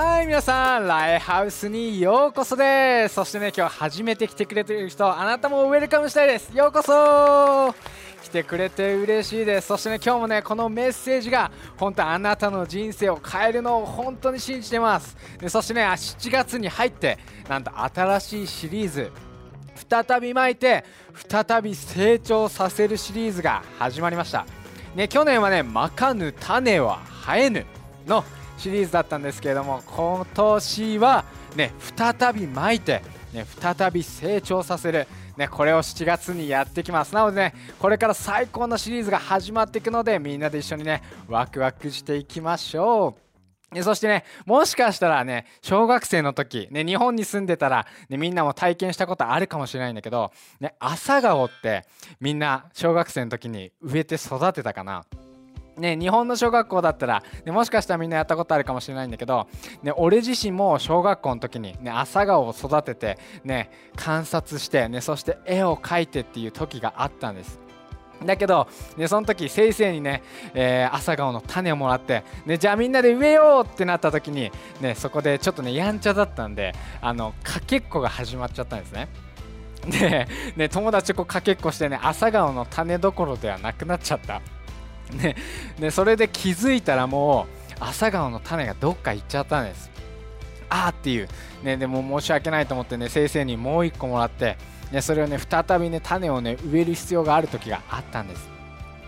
はい皆さんライハウスにようこそです。そしてね今日初めて来てくれてる人あなたもウェルカムしたいです。ようこそ。来てくれて嬉しいです。そしてね今日もねこのメッセージが本当あなたの人生を変えるのを本当に信じてます。でそしてね7月に入ってなんと新しいシリーズ。再び巻いて再び成長させるシリーズが始まりました。ね去年はねまかぬ種は生えぬのシリーズだったんですけれども今年はね再び巻いて、ね、再び成長させる、ね、これを7月にやってきます。なのでねこれから最高のシリーズが始まっていくのでみんなで一緒にねワクワクしていきましょう。そしてね、もしかしたらね、小学生の時、ね、日本に住んでたら、ね、みんなも体験したことあるかもしれないんだけど、ね、朝顔ってみんな小学生の時に植えて育てたかな。ね、日本の小学校だったら、ね、もしかしたらみんなやったことあるかもしれないんだけど、ね、俺自身も小学校の時に、ね、朝顔を育てて、ね、観察して、ね、そして絵を描いてっていう時があったんです。だけど、ね、その時先生にね、えー、朝顔の種をもらって、ね、じゃあみんなで植えようってなった時に、ね、そこでちょっとねやんちゃだったんであのかけっこが始まっちゃったんですね。で、ね、友達とかけっこしてね朝顔の種どころではなくなっちゃった。ね、でそれで気づいたらもう朝顔の種がどっか行っちゃったんです。あーっていう、ね、でも申し訳ないと思ってね先生にもう1個もらって、ね、それをね再びね種をね植える必要がある時があったんです。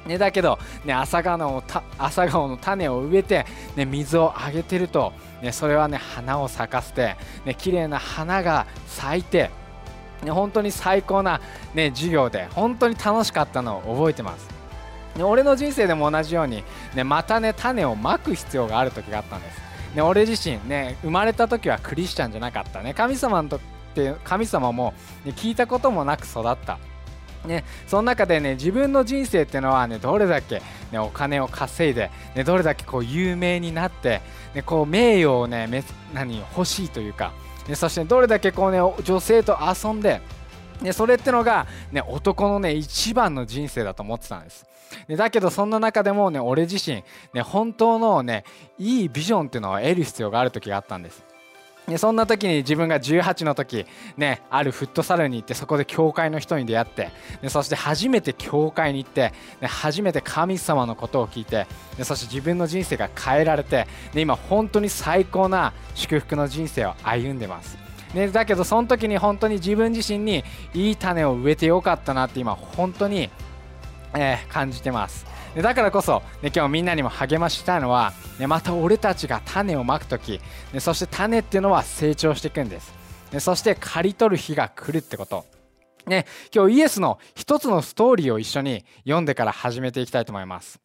ね、だけど、ね、朝顔の朝顔の種を植えて、ね、水をあげてると、ね、それはね花を咲かせて、ね、綺麗な花が咲いて、ね、本当に最高な、ね、授業で本当に楽しかったのを覚えてます、俺の人生でも同じように、ね、またね種をまく必要がある時があったんです、ね、俺自身ね生まれた時はクリスチャンじゃなかったね。神様とって神様も、ね、聞いたこともなく育った。ね、その中でね自分の人生っていうのはねどれだけ、ね、お金を稼いで、ね、どれだけこう有名になって、ね、こう名誉をねめ何欲しいというか、ね、そしてどれだけこう、ね、女性と遊んでね、それってのが、ね、男のね一番の人生だと思ってたんです。ね、だけどそんな中でもね俺自身、ね、本当のねいいビジョンっていうのを得る必要がある時があったんです。でそんな時に自分が18の時、ね、あるフットサルに行ってそこで教会の人に出会ってでそして初めて教会に行って、ね、初めて神様のことを聞いてでそして自分の人生が変えられてで今本当に最高な祝福の人生を歩んでます。ね、だけどその時に本当に自分自身にいい種を植えてよかったなって今本当に、えー、感じてます。でだからこそ、ね、今日みんなにも励ましたいのは、ね、また俺たちが種をまく時、ね、そして種っていうのは成長していくんです、ね、そして刈り取る日が来るってこと。ね、今日イエスの一つのストーリーを一緒に読んでから始めていきたいと思います。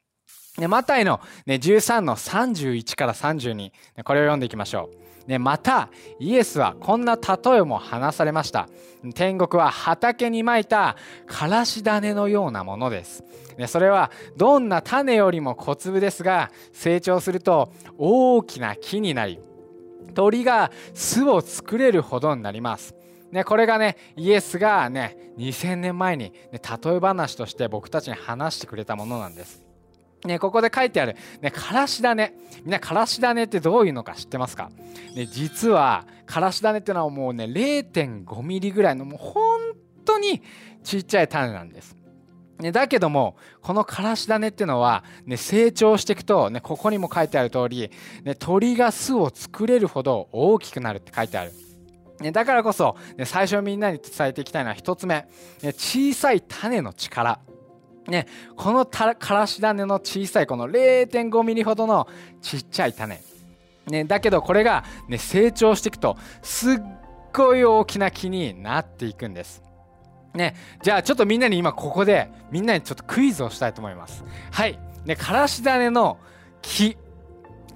ね、マタイの、ね、13の31から32、ね、これを読んでいきましょう。ね、またイエスはこんな例えも話されました。天国は畑にまいたからし種のようなものです、ね、それはどんな種よりも小粒ですが成長すると大きな木になり鳥が巣を作れるほどになります。ね、これがねイエスがね2000年前に、ね、例え話として僕たちに話してくれたものなんです。ね、ここで書いてある、ね、からし種。みんな、からし種ってどういうのか知ってますか、ね、実は、からし種っていうのはもうね、0.5ミリぐらいの、もう本当にちっちゃい種なんです。ね、だけども、このからし種っていうのは、ね、成長していくと、ね、ここにも書いてある通り、ね、鳥が巣を作れるほど大きくなるって書いてある。ね、だからこそ、ね、最初みんなに伝えていきたいのは1つ目、ね、小さい種の力。ね、このからし種の小さいこの0.5ミリほどのちっちゃい種、ね、だけどこれが、ね、成長していくとすっごい大きな木になっていくんです。ね、じゃあちょっとみんなに今ここでみんなにちょっとクイズをしたいと思います。はい、ね、からし種の木。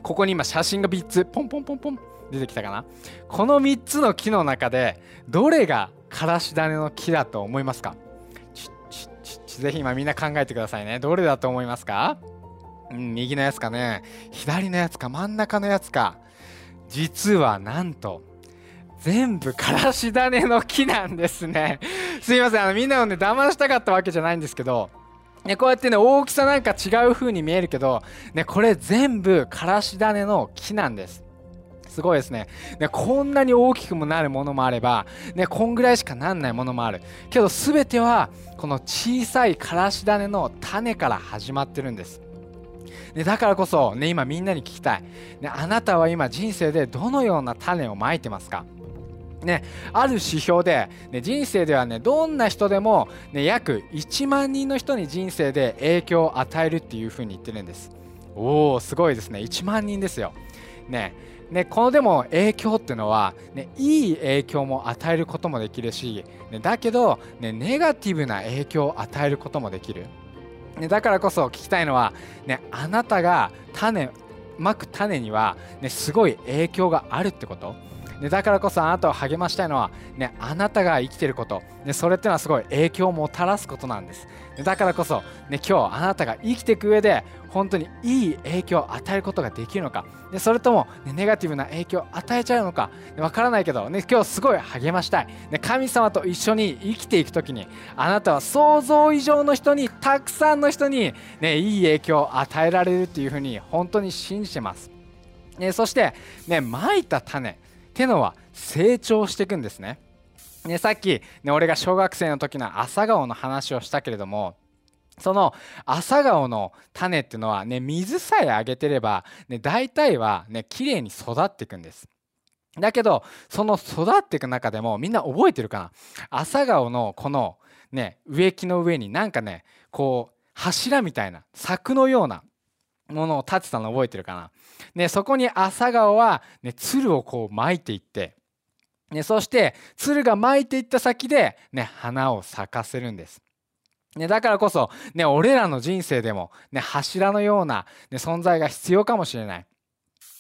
ここに今写真が3つ。ポンポンポンポン。出てきたかな。この3つの木の中でどれがからし種の木だと思いますか？ぜひ今みんな考えてくださいね。どれだと思いますか？うん、右のやつかね。左のやつか真ん中のやつか。実はなんと、全部からし種の木なんですね。すいません。あのみんなをね、騙したかったわけじゃないんですけど、ね、こうやってね、大きさなんか違う風に見えるけど、ね、これ全部からし種の木なんです。すごいですね。ねこんなに大きくもなるものもあれば、ね、こんぐらいしかなんないものもある。けど全てはこの小さいからし種の種から始まってるんです。ね、だからこそ、ね、今みんなに聞きたい、ね、あなたは今人生でどのような種をまいてますか？ね、ある指標で、ね、人生ではねどんな人でも、ね、約1万人の人に人生で影響を与えるっていうふうに言ってるんです。おおすごいですね。1万人ですよ。ねね、このでも影響っていうのは、ね、いい影響も与えることもできるし、ね、だけど、ね、ネガティブな影響を与えることもできる、ね、だからこそ聞きたいのは、ね、あなたが種まく種には、ね、すごい影響があるってこと。ね、だからこそあなたを励ましたいのは、ね、あなたが生きてること、ね、それってのはすごい影響をもたらすことなんです。ね、だからこそ、ね、今日あなたが生きていく上で本当にいい影響を与えることができるのか、ね、それとも、ね、ネガティブな影響を与えちゃうのか。わ、ね、からないけど、ね、今日すごい励ましたい、ね、神様と一緒に生きていく時にあなたは想像以上の人にたくさんの人に、ね、いい影響を与えられるっていうふうに本当に信じてます。ね、そして、ね、まいた種。ってのは成長していくんですね。ねさっき、ね、俺が小学生の時の朝顔の話をしたけれどもその朝顔の種っていうのはね水さえあげてれば、ね、大体はね綺麗に育っていくんです。だけどその育っていく中でもみんな覚えてるかな？朝顔のこのね植木の上になんかねこう柱みたいな柵のようなものを立てたの覚えてるかなね、そこに朝顔は、ね、鶴をこう巻いていって、ね、そして鶴が巻いていった先で、ね、花を咲かせるんです。ね、だからこそ、ね、俺らの人生でも、ね、柱のような、ね、存在が必要かもしれない。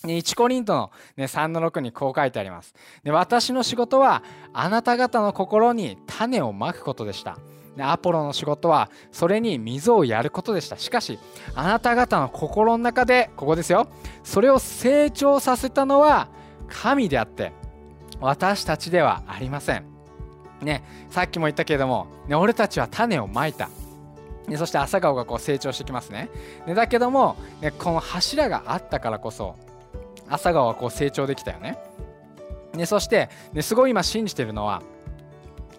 1コリントの、ね、3の6にこう書いてあります。私の仕事はあなた方の心に種をまくことでした。アポロの仕事はそれに水をやることでしたしかしあなた方の心の中でここですよそれを成長させたのは神であって私たちではありませんねさっきも言ったけれども、ね、俺たちは種をまいたね、そして朝顔がこう成長してきますね。ねだけども、ね、この柱があったからこそ朝顔はこう成長できたよね。ねそして、ね、すごい今信じてるのは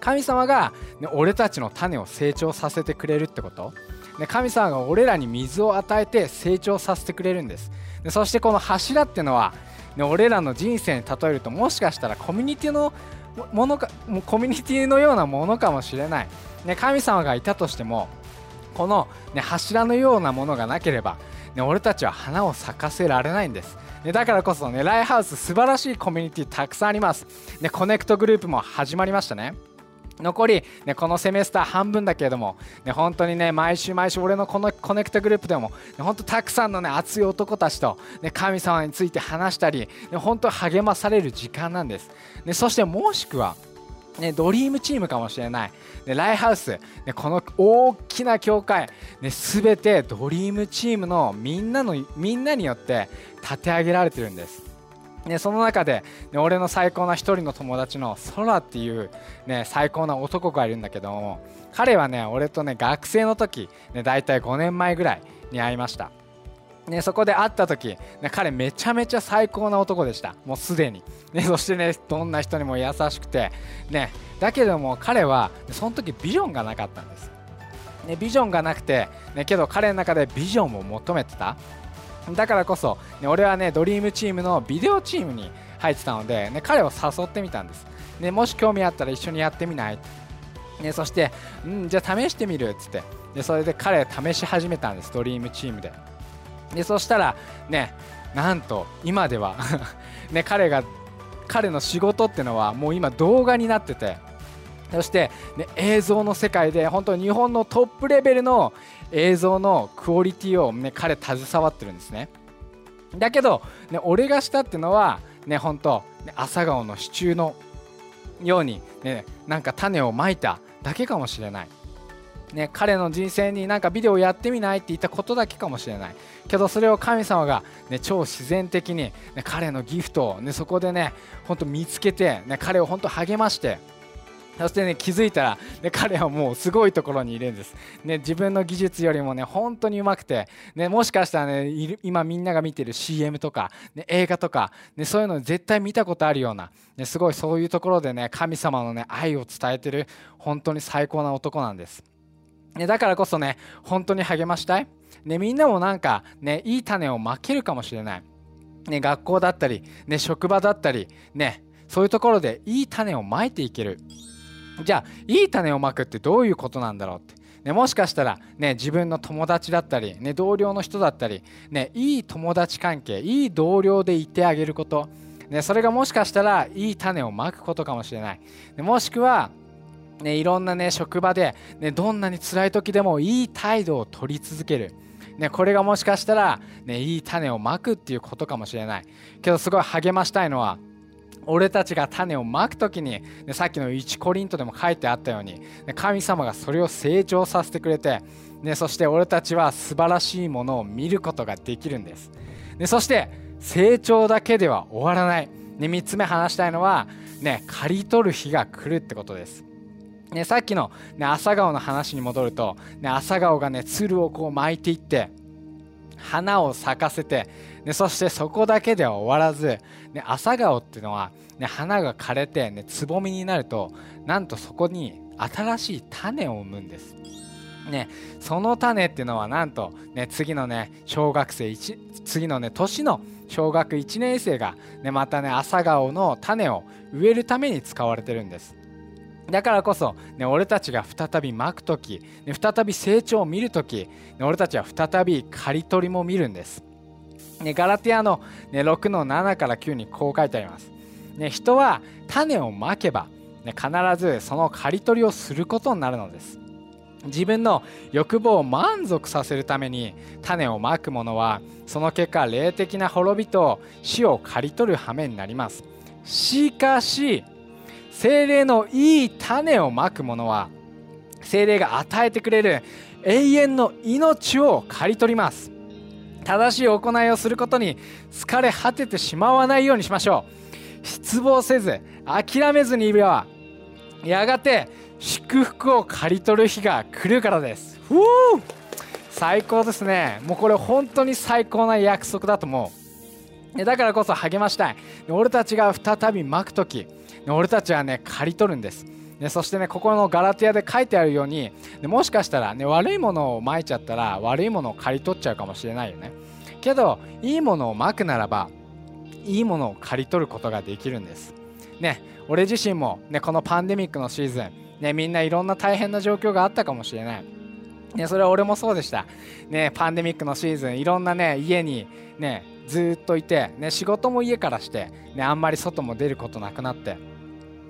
神様が、ね、俺たちの種を成長させてくれるってこと、ね、神様が俺らに水を与えて成長させてくれるんです。でそしてこの柱っていうのは、ね、俺らの人生に例えるともしかしたらコミュニティのものかコミュニティのようなものかもしれない、ね、神様がいたとしてもこの、ね、柱のようなものがなければ、ね、俺たちは花を咲かせられないんです。ね、だからこそね Lifehouse 素晴らしいコミュニティたくさんあります、ね、 Connect Group も始まりましたね。残り、ね、このセメスター半分だけれども、ね、本当にね毎週毎週俺のこの connect group でも、ね、本当たくさんのね熱い男たちと、ね、神様について話したり、ね、本当励まされる時間なんです、ね、そしてもしくはね、ドリームチームかもしれない、ね、 Lifehouse、ね、この大きな教会、ね、全てドリームチームのみんなのみんなによって立て上げられてるんです。ね、その中で、ね、俺の最高な一人の友達の空っていう、ね、最高な男がいるんだけども彼はね俺とね学生の時、ね、大体5年前ぐらいに会いました、ね、そこで会った時、ね、彼めちゃめちゃ最高な男でした。もうすでに、ね、そしてねどんな人にも優しくて、ね、だけども彼はその時ビジョンがなかったんです、ね、ビジョンがなくて、ね、けど彼の中でビジョンを求めてた。だからこそ、ね、俺はねドリームチームのビデオチームに入ってたので、ね、彼を誘ってみたんです、ね、もし興味あったら一緒にやってみない、ね、そして、うん、じゃあ試してみるっつって。でそれで彼試し始めたんですドリームチームで。でそしたらねなんと今では ね、彼が彼の仕事ってのはもう今動画になってて。そして、ね、映像の世界で本当に日本のトップレベルの映像のクオリティを、ね、彼携わってるんですね。だけど、ね、俺がしたっていうのはね本当ね朝顔の支柱のように、ね、なんか種をまいただけかもしれない。ね、彼の人生になんかビデオやってみないって言ったことだけかもしれない。けどそれを神様が、ね、超自然的に、ね、彼のギフトを、ね、そこでね本当見つけて、ね、彼を本当励ましてそしてね気づいたら、ね、彼はもうすごいところにいるんです、ね、自分の技術よりもね本当にうまくて、ね、もしかしたらね今みんなが見てる CM とか、ね、映画とか、ね、そういうの絶対見たことあるような、ね、すごいそういうところでね神様のね愛を伝えてる本当に最高な男なんです、ね、だからこそね本当に励ましたい、ね、みんなもなんかねいい種をまけるかもしれない、ね、学校だったり、ね、職場だったりねそういうところでいい種をまいていける。じゃあいい種をまくってどういうことなんだろうって、ね、もしかしたら、ね、自分の友達だったり、ね、同僚の人だったり、ね、いい友達関係いい同僚でいてあげること、ね、それがもしかしたらいい種をまくことかもしれない、ね、もしくはね、いろんなね職場で、ね、どんなに辛い時でもいい態度を取り続ける、ね、これがもしかしたら、ね、いい種をまくっていうことかもしれない。けどすごい励ましたいのは俺たちが種をまく時に、さっきの1コリントでも書いてあったように、神様がそれを成長させてくれて、そして俺たちは素晴らしいものを見ることができるんです、そして成長だけでは終わらない、ね、3つ目話したいのは、ね、刈り取る日が来るってことです。ね、さっきの、ね、朝顔の話に戻ると、ね、朝顔がね鶴をこう巻いていって花を咲かせてでそしてそこだけでは終わらず、ね、朝顔っていうのは、ね、花が枯れて、ね、つぼみになるとなんとそこに新しい種を生むんです。ね、その種っていうのはなんと、ね、次のね小学生次のね年の小学1年生が、ね、またね朝顔の種を植えるために使われてるんです。だからこそ、ね、俺たちが再びまく時、ね、再び成長を見る時、ね、俺たちは再び刈り取りも見るんです。ね、ガラティアの、ね、6の7から9にこう書いてあります。ね、人は種をまけば、ね、必ずその刈り取りをすることになるのです。自分の欲望を満足させるために種をまく者はその結果霊的な滅びと死を刈り取る羽目になります。しかし精霊のいい種をまく者は精霊が与えてくれる永遠の命を刈り取ります正しい行いをすることに疲れ果ててしまわないようにしましょう。失望せず諦めずにいればやがて祝福を刈り取る日が来るからです。最高ですね。もうこれ本当に最高な約束だと思う。だからこそ励ましたい。俺たちが再び巻く時。俺たちはね刈り取るんですね、そしてねここのガラティアで書いてあるように、ね、もしかしたら、ね、悪いものをまいちゃったら悪いものを刈り取っちゃうかもしれないよね。けどいいものをまくならばいいものを刈り取ることができるんです。ね俺自身も、ね、このパンデミックのシーズン、ね、みんないろんな大変な状況があったかもしれない。ね、それは俺もそうでした、ね、パンデミックのシーズンいろんなね家にねずっといて、ね、仕事も家からして、ね、あんまり外も出ることなくなって。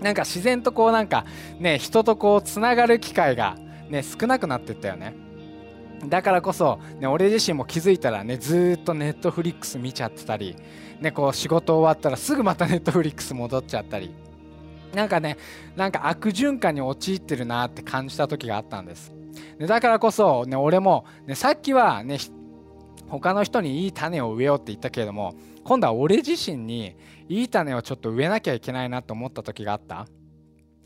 なんか自然とこうなんかね人とこうつながる機会がね少なくなってったよね。だからこそ、ね、俺自身も気づいたらねずっとネットフリックス見ちゃってたり、ね、こう仕事終わったらすぐまたネットフリックス戻っちゃったり。なんかねなんか悪循環に陥ってるなって感じた時があったんです。でだからこそ、ね、俺も、ね、さっきはね他の人にいい種を植えようって言ったけれども今度は俺自身にいい種をちょっと植えなきゃいけないなと思った時があった？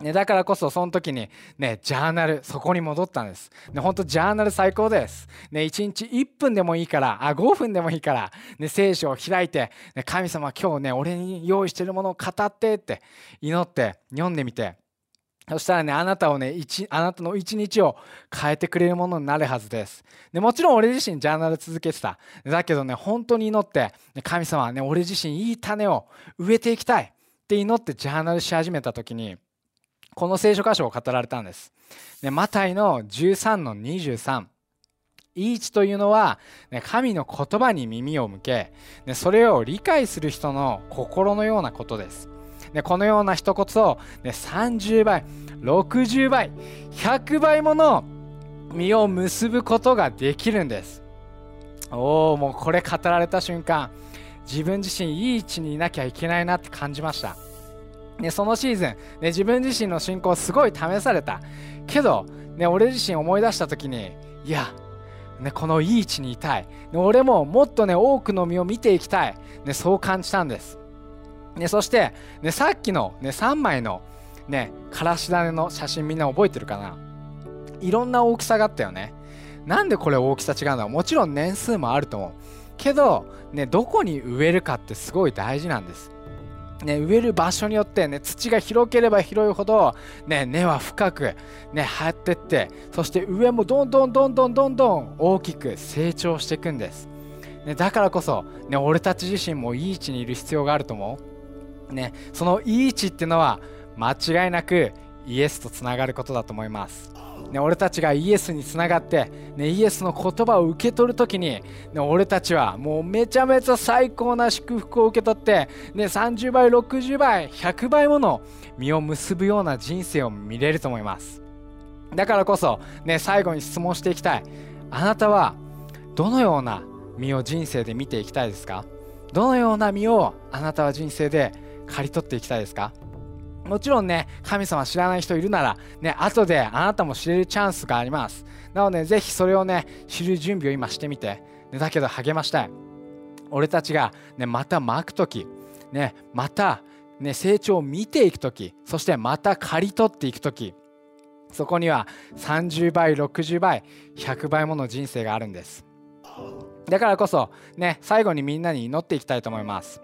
ね、だからこそその時にねジャーナルそこに戻ったんです。ね本当ジャーナル最高です。ね1日1分でもいいからあ5分でもいいからね聖書を開いて、ね、神様今日ね俺に用意してるものを語ってって祈って読んでみてそしたらね、あなたをね、あなたの一日を変えてくれるものになるはずです。でもちろん俺自身ジャーナル続けてた。だけどね、本当に祈って、神様はね、俺自身いい種を植えていきたいって祈ってジャーナルし始めた時に、この聖書箇所を語られたんです。ね、マタイの13の23。イーチというのは、ね、神の言葉に耳を向け、それを理解する人の心のようなことです。ね、このような人こそ、ね、30倍60倍100倍もの実を結ぶことができるんです。おおもうこれ語られた瞬間自分自身いい位置にいなきゃいけないなって感じました。ね、そのシーズン、ね、自分自身の信仰すごい試された。けど、ね、俺自身思い出した時にいや、ね、このいい位置にいたい、ね、俺ももっとね多くの実を見ていきたい、ね、そう感じたんです。ね、そして、ね、さっきの、ね、3枚の、ねからし種の写真みんな覚えてるかな？いろんな大きさがあったよね。なんでこれ大きさ違うんだもちろん年数もあると思う。けど、ね、どこに植えるかってすごい大事なんです。ね、植える場所によってね土が広ければ広いほど、ね、根は深く、ね、生えてってそして上もどんどんどんどんどんどん大きく成長していくんです、ね、だからこそ、ね、俺たち自身もいい位置にいる必要があると思う、ね、そのいい位置っていうのは間違いなくイエスとつながることだと思います。ね、俺たちがイエスにつながって、ね、イエスの言葉を受け取る時に、ね、俺たちはもうめちゃめちゃ最高な祝福を受け取って、ね、30倍60倍100倍もの実を結ぶような人生を見れると思います。だからこそ、ね、最後に質問していきたい。あなたはどのような実を人生で見ていきたいですか？どのような実をあなたは人生で刈り取っていきたいですか？もちろんね、神様知らない人いるなら、ね、後であなたも知れるチャンスがあります。なので、ぜひそれをね、知る準備を今してみて、ね、だけど励ましたい。俺たちが、ね、また巻く時、ね、また、ね、成長を見ていく時、そしてまた刈り取っていく時、そこには30倍、60倍、100倍もの人生があるんです。だからこそ、ね、最後にみんなに祈っていきたいと思います。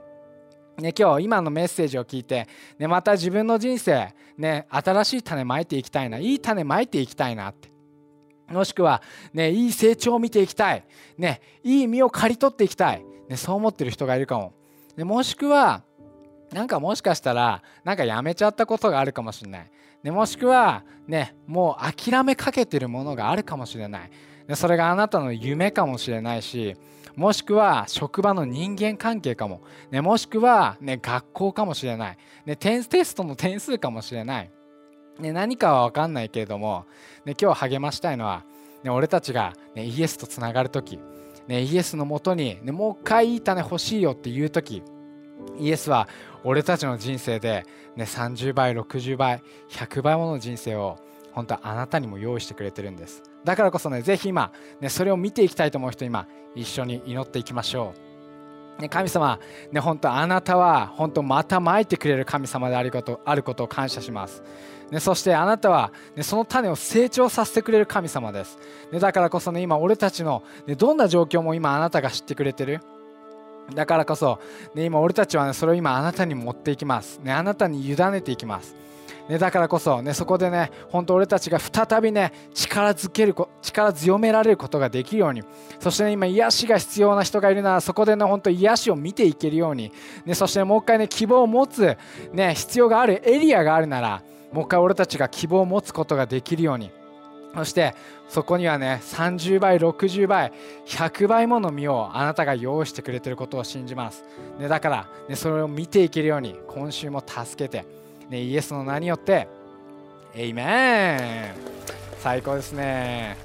ね、今日今のメッセージを聞いて、ね、また自分の人生、ね、新しい種まいていきたいないい種まいていきたいなって。もしくは、ね、いい成長を見ていきたい、ね、いい実を刈り取っていきたい、ね、そう思ってる人がいるかも、ね、もしくはなんかもしかしたらなんかやめちゃったことがあるかもしれない、ね、もしくは、ね、もう諦めかけてるものがあるかもしれない、ね、それがあなたの夢かもしれないしもしくは職場の人間関係かも、ね、もしくは、ね、学校かもしれない、ね、テストの点数かもしれない、ね、何かは分かんないけれども、ね、今日励ましたいのは、ね、俺たちが、ね、イエスとつながる時、ね、イエスのもとに、ね、もう一回いい種欲しいよっていう時。イエスは俺たちの人生で、ね、30倍60倍100倍もの人生を本当はあなたにも用意してくれてるんです。だからこそねぜひ今、ね、それを見ていきたいと思う人今一緒に祈っていきましょう、ね、神様、ね、本当あなたは本当またまいてくれる神様であることあることを感謝します、ね、そしてあなたは、ね、その種を成長させてくれる神様です、ね、だからこそね今俺たちの、ね、どんな状況も今あなたが知ってくれてる。だからこそ、ね、今俺たちは、ね、それを今あなたに持っていきます、ね、あなたに委ねていきます。ね、だからこそ、ね、そこでね本当俺たちが再びね力づける力強められることができるようにそして、ね、今癒しが必要な人がいるならそこでね本当癒しを見ていけるように、ね、そして、もう一回ね希望を持つ、ね、必要があるエリアがあるならもう一回俺たちが希望を持つことができるようにそしてそこにはね30倍60倍100倍もの実をあなたが用意してくれてることを信じます、ね、だから、ね、それを見ていけるように今週も助けてね、イエスの名によって。エイメン最高ですね。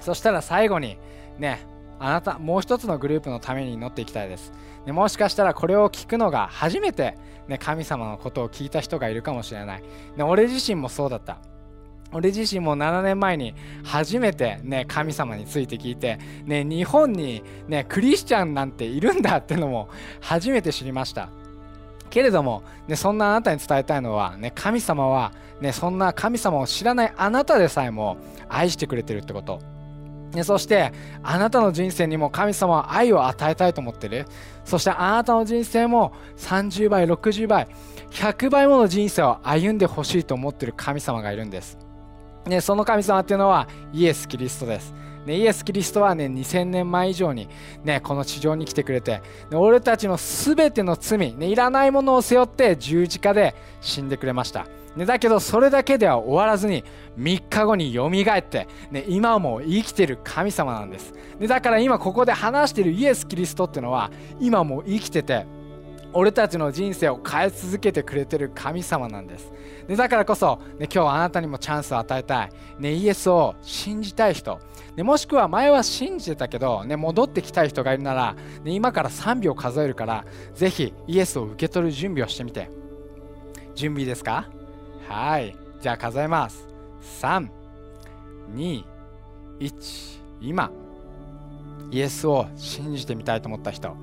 そしたら最後にねあなたもう一つのグループのために祈っていきたいです。でもしかしたらこれを聞くのが初めて、ね、神様のことを聞いた人がいるかもしれない、ね、俺自身もそうだった。俺自身も7年前に初めてね神様について聞いてね日本にねクリスチャンなんているんだってのも初めて知りました。けれども、ね、そんなあなたに伝えたいのは、ね、神様は、ね、そんな神様を知らないあなたでさえも愛してくれてるってこと。ね、そしてあなたの人生にも神様は愛を与えたいと思ってる。そしてあなたの人生も30倍60倍100倍もの人生を歩んでほしいと思ってる神様がいるんです、ね、その神様っていうのはイエス・キリストです。ね、イエス・キリストはね2000年前以上に、ね、この地上に来てくれて、ね、俺たちの全ての罪、ね、いらないものを背負って十字架で死んでくれました、ね、だけどそれだけでは終わらずに3日後によみがえって、ね、今も生きてる神様なんです、ね、だから今ここで話してるイエス・キリストってのは今も生きてて俺たちの人生を変え続けてくれてる神様なんです。でだからこそ、ね、今日はあなたにもチャンスを与えたい、ね、イエスを信じたい人。でもしくは前は信じてたけど、ね、戻ってきたい人がいるなら、ね、今から3秒数えるからぜひイエスを受け取る準備をしてみて。準備ですか？はい。じゃあ数えます。321今。イエスを信じてみたいと思った人、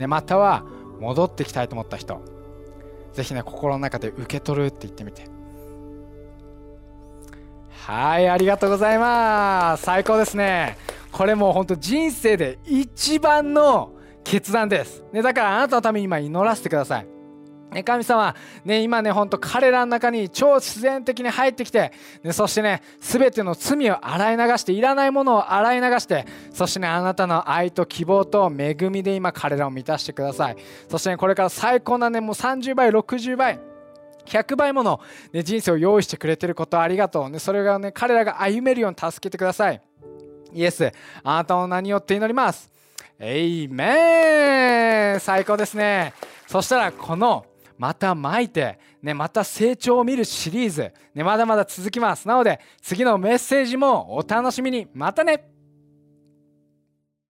ね、または戻ってきたいと思った人。ぜひね心の中で受け取るって言ってみて。はいありがとうございます。最高ですね。これもうほんと人生で一番の決断です、ね、だからあなたのために今祈らせてください。ね、神様、ね、今ね、ほんと彼らの中に超自然的に入ってきて、ね、そしてね、すべての罪を洗い流して、いらないものを洗い流して、そしてね、あなたの愛と希望と恵みで今彼らを満たしてください。そしてね、これから最高なね、もう30倍、60倍、100倍もの、ね、人生を用意してくれてることありがとう。ね、それがね、彼らが歩めるように助けてください。イエス、あなたの名によって祈ります。エイメン最高ですね。そしたら、この、また巻いて、ね、また成長を見るシリーズ、ね、まだまだ続きます。なので、次のメッセージもお楽しみに。またね